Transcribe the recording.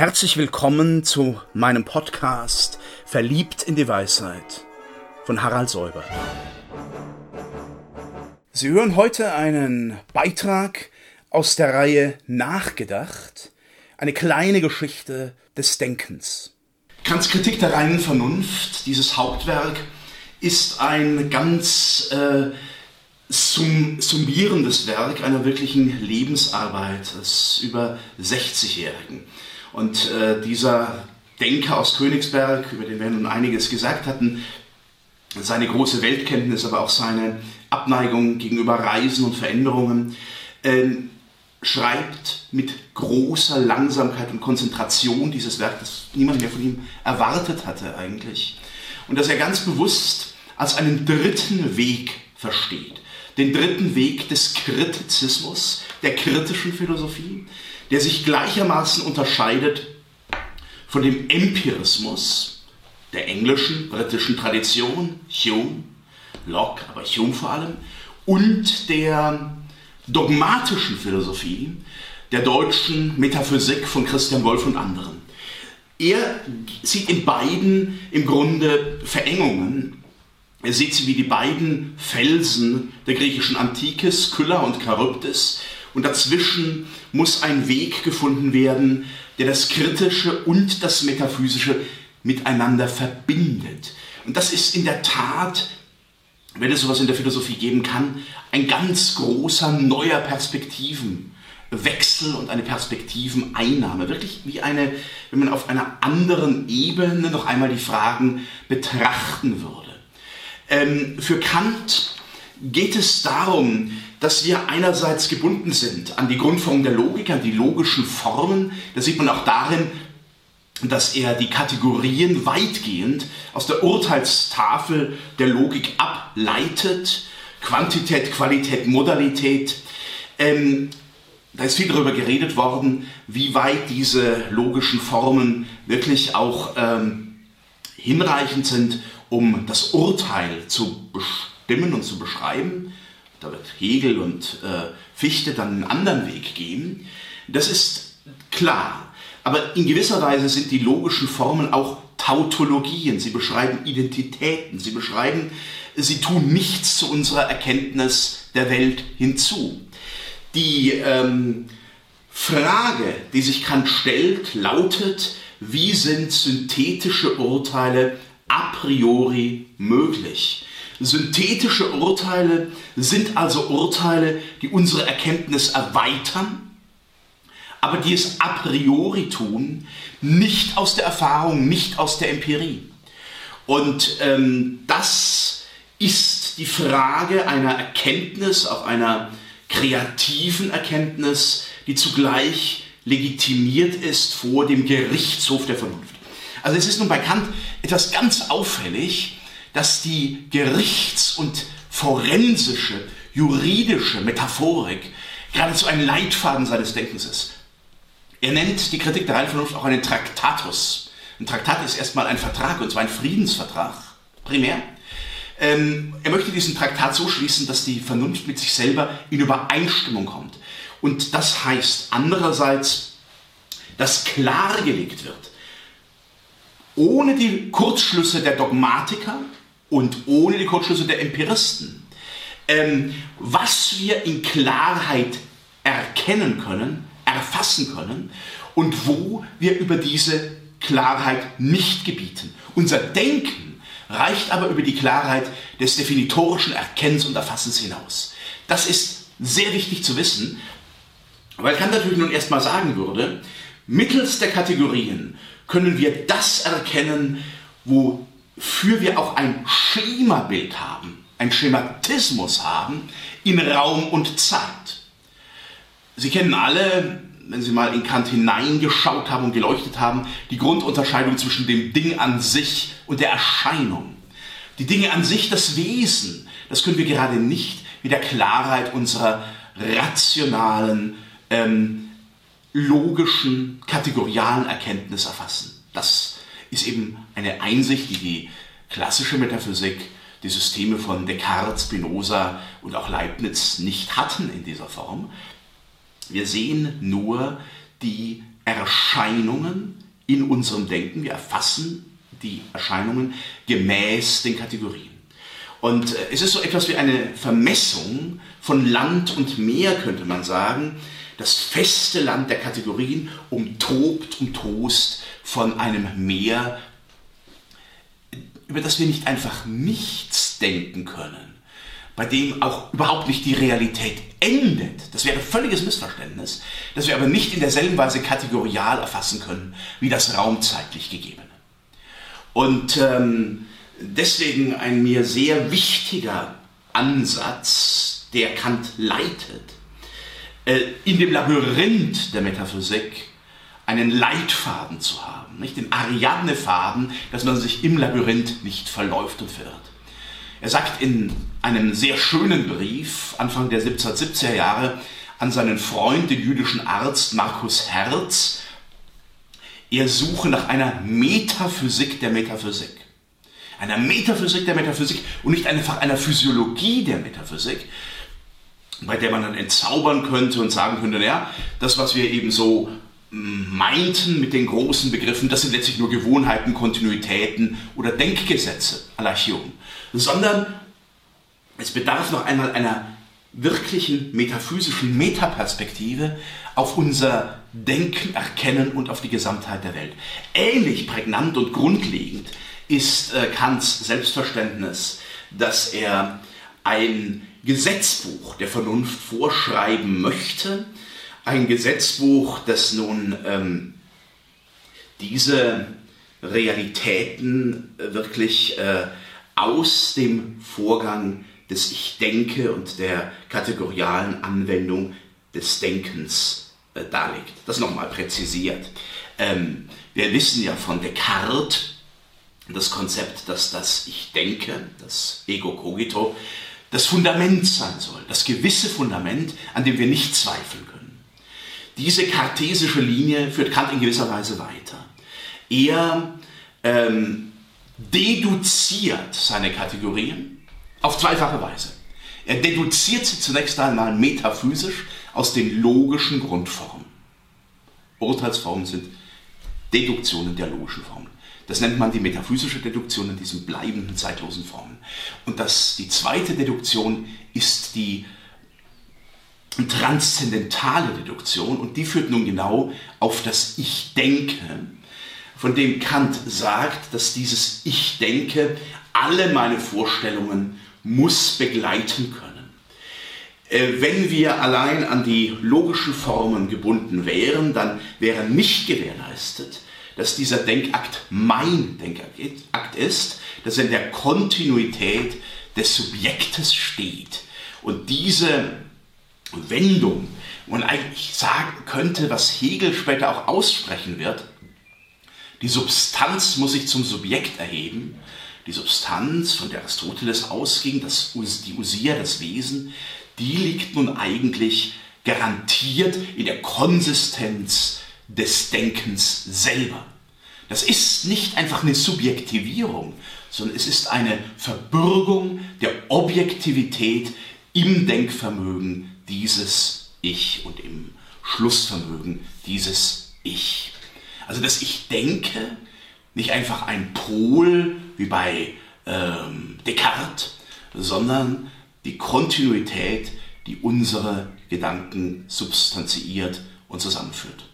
Herzlich willkommen zu meinem Podcast Verliebt in die Weisheit von Harald Säuber. Sie hören heute einen Beitrag aus der Reihe Nachgedacht, eine kleine Geschichte des Denkens. Kants Kritik der reinen Vernunft, dieses Hauptwerk, ist ein ganz äh, sum summierendes Werk einer wirklichen Lebensarbeit des über 60-Jährigen. Und äh, dieser Denker aus Königsberg, über den wir nun einiges gesagt hatten, seine große Weltkenntnis, aber auch seine Abneigung gegenüber Reisen und Veränderungen, äh, schreibt mit großer Langsamkeit und Konzentration dieses Werk, das niemand mehr von ihm erwartet hatte eigentlich. Und das er ganz bewusst als einen dritten Weg versteht. Den dritten Weg des Kritizismus, der kritischen Philosophie, der sich gleichermaßen unterscheidet von dem Empirismus der englischen, britischen Tradition, Hume, Locke, aber Hume vor allem, und der dogmatischen Philosophie der deutschen Metaphysik von Christian Wolff und anderen. Er sieht in beiden im Grunde Verengungen. Er sieht sie wie die beiden Felsen der griechischen Antike, Skylla und Charybdis, und dazwischen muss ein Weg gefunden werden, der das Kritische und das Metaphysische miteinander verbindet. Und das ist in der Tat, wenn es sowas in der Philosophie geben kann, ein ganz großer neuer Perspektivenwechsel und eine Perspektiveneinnahme. Wirklich wie eine, wenn man auf einer anderen Ebene noch einmal die Fragen betrachten würde. Ähm, für Kant geht es darum, dass wir einerseits gebunden sind an die Grundform der Logik, an die logischen Formen. Das sieht man auch darin, dass er die Kategorien weitgehend aus der Urteilstafel der Logik ableitet. Quantität, Qualität, Modalität. Ähm, da ist viel darüber geredet worden, wie weit diese logischen Formen wirklich auch ähm, hinreichend sind, um das Urteil zu bestimmen und zu beschreiben da wird Hegel und äh, Fichte dann einen anderen Weg gehen. Das ist klar. Aber in gewisser Weise sind die logischen Formen auch Tautologien. Sie beschreiben Identitäten. Sie beschreiben, sie tun nichts zu unserer Erkenntnis der Welt hinzu. Die ähm, Frage, die sich Kant stellt, lautet, wie sind synthetische Urteile a priori möglich? Synthetische Urteile sind also Urteile, die unsere Erkenntnis erweitern, aber die es a priori tun, nicht aus der Erfahrung, nicht aus der Empirie. Und ähm, das ist die Frage einer Erkenntnis, auch einer kreativen Erkenntnis, die zugleich legitimiert ist vor dem Gerichtshof der Vernunft. Also es ist nun bei Kant etwas ganz auffällig, dass die Gerichts- und forensische, juridische Metaphorik geradezu ein Leitfaden seines Denkens ist. Er nennt die Kritik der reinen Vernunft auch einen Traktatus. Ein Traktat ist erstmal ein Vertrag, und zwar ein Friedensvertrag, primär. Ähm, er möchte diesen Traktat so schließen, dass die Vernunft mit sich selber in Übereinstimmung kommt. Und das heißt andererseits, dass klargelegt wird, ohne die Kurzschlüsse der Dogmatiker, und ohne die Kurzschlüsse der Empiristen. Ähm, was wir in Klarheit erkennen können, erfassen können und wo wir über diese Klarheit nicht gebieten. Unser Denken reicht aber über die Klarheit des definitorischen Erkennens und Erfassens hinaus. Das ist sehr wichtig zu wissen, weil Kant natürlich nun erstmal sagen würde, mittels der Kategorien können wir das erkennen, wo für wir auch ein Schemabild haben, ein Schematismus haben in Raum und Zeit. Sie kennen alle, wenn Sie mal in Kant hineingeschaut haben und geleuchtet haben, die Grundunterscheidung zwischen dem Ding an sich und der Erscheinung. Die Dinge an sich, das Wesen, das können wir gerade nicht mit der Klarheit unserer rationalen, ähm, logischen, kategorialen Erkenntnis erfassen. Das ist eben eine Einsicht, die die klassische Metaphysik, die Systeme von Descartes, Spinoza und auch Leibniz nicht hatten in dieser Form. Wir sehen nur die Erscheinungen in unserem Denken. Wir erfassen die Erscheinungen gemäß den Kategorien. Und äh, es ist so etwas wie eine Vermessung von Land und Meer, könnte man sagen. Das feste Land der Kategorien umtobt, umtost von einem Meer, über das wir nicht einfach nichts denken können, bei dem auch überhaupt nicht die Realität endet. Das wäre völliges Missverständnis, das wir aber nicht in derselben Weise kategorial erfassen können wie das raumzeitlich Gegebene. Und ähm, deswegen ein mir sehr wichtiger Ansatz, der Kant leitet, äh, in dem Labyrinth der Metaphysik einen Leitfaden zu haben, nicht den Ariadne-Faden, dass man sich im Labyrinth nicht verläuft und verirrt. Er sagt in einem sehr schönen Brief Anfang der 1770er Jahre an seinen Freund, den jüdischen Arzt Markus Herz, er suche nach einer Metaphysik der Metaphysik. Einer Metaphysik der Metaphysik und nicht einfach einer Physiologie der Metaphysik, bei der man dann entzaubern könnte und sagen könnte, naja, das, was wir eben so meinten mit den großen Begriffen, das sind letztlich nur Gewohnheiten, Kontinuitäten oder Denkgesetze Hume, sondern es bedarf noch einmal einer wirklichen metaphysischen Metaperspektive auf unser Denken, Erkennen und auf die Gesamtheit der Welt. Ähnlich prägnant und grundlegend ist äh, Kants Selbstverständnis, dass er ein Gesetzbuch der Vernunft vorschreiben möchte, ein Gesetzbuch, das nun ähm, diese Realitäten äh, wirklich äh, aus dem Vorgang des Ich denke und der kategorialen Anwendung des Denkens äh, darlegt. Das nochmal präzisiert. Ähm, wir wissen ja von Descartes das Konzept, dass das Ich denke, das Ego cogito, das Fundament sein soll, das gewisse Fundament, an dem wir nicht zweifeln können. Diese kartesische Linie führt Kant in gewisser Weise weiter. Er ähm, deduziert seine Kategorien auf zweifache Weise. Er deduziert sie zunächst einmal metaphysisch aus den logischen Grundformen. Urteilsformen sind Deduktionen der logischen Formen. Das nennt man die metaphysische Deduktion in diesen bleibenden zeitlosen Formen. Und das, die zweite Deduktion ist die transzendentale Deduktion und die führt nun genau auf das Ich denke, von dem Kant sagt, dass dieses Ich denke alle meine Vorstellungen muss begleiten können. Äh, wenn wir allein an die logischen Formen gebunden wären, dann wäre nicht gewährleistet, dass dieser Denkakt mein Denkakt ist, dass er in der Kontinuität des Subjektes steht. Und diese Wendung, man eigentlich sagen könnte, was Hegel später auch aussprechen wird, die Substanz muss sich zum Subjekt erheben, die Substanz, von der Aristoteles ausging, das, die Usia, das Wesen, die liegt nun eigentlich garantiert in der Konsistenz des Denkens selber. Das ist nicht einfach eine Subjektivierung, sondern es ist eine Verbürgung der Objektivität im Denkvermögen dieses Ich und im Schlussvermögen dieses Ich. Also dass ich denke, nicht einfach ein Pol wie bei ähm, Descartes, sondern die Kontinuität, die unsere Gedanken substanziiert und zusammenführt.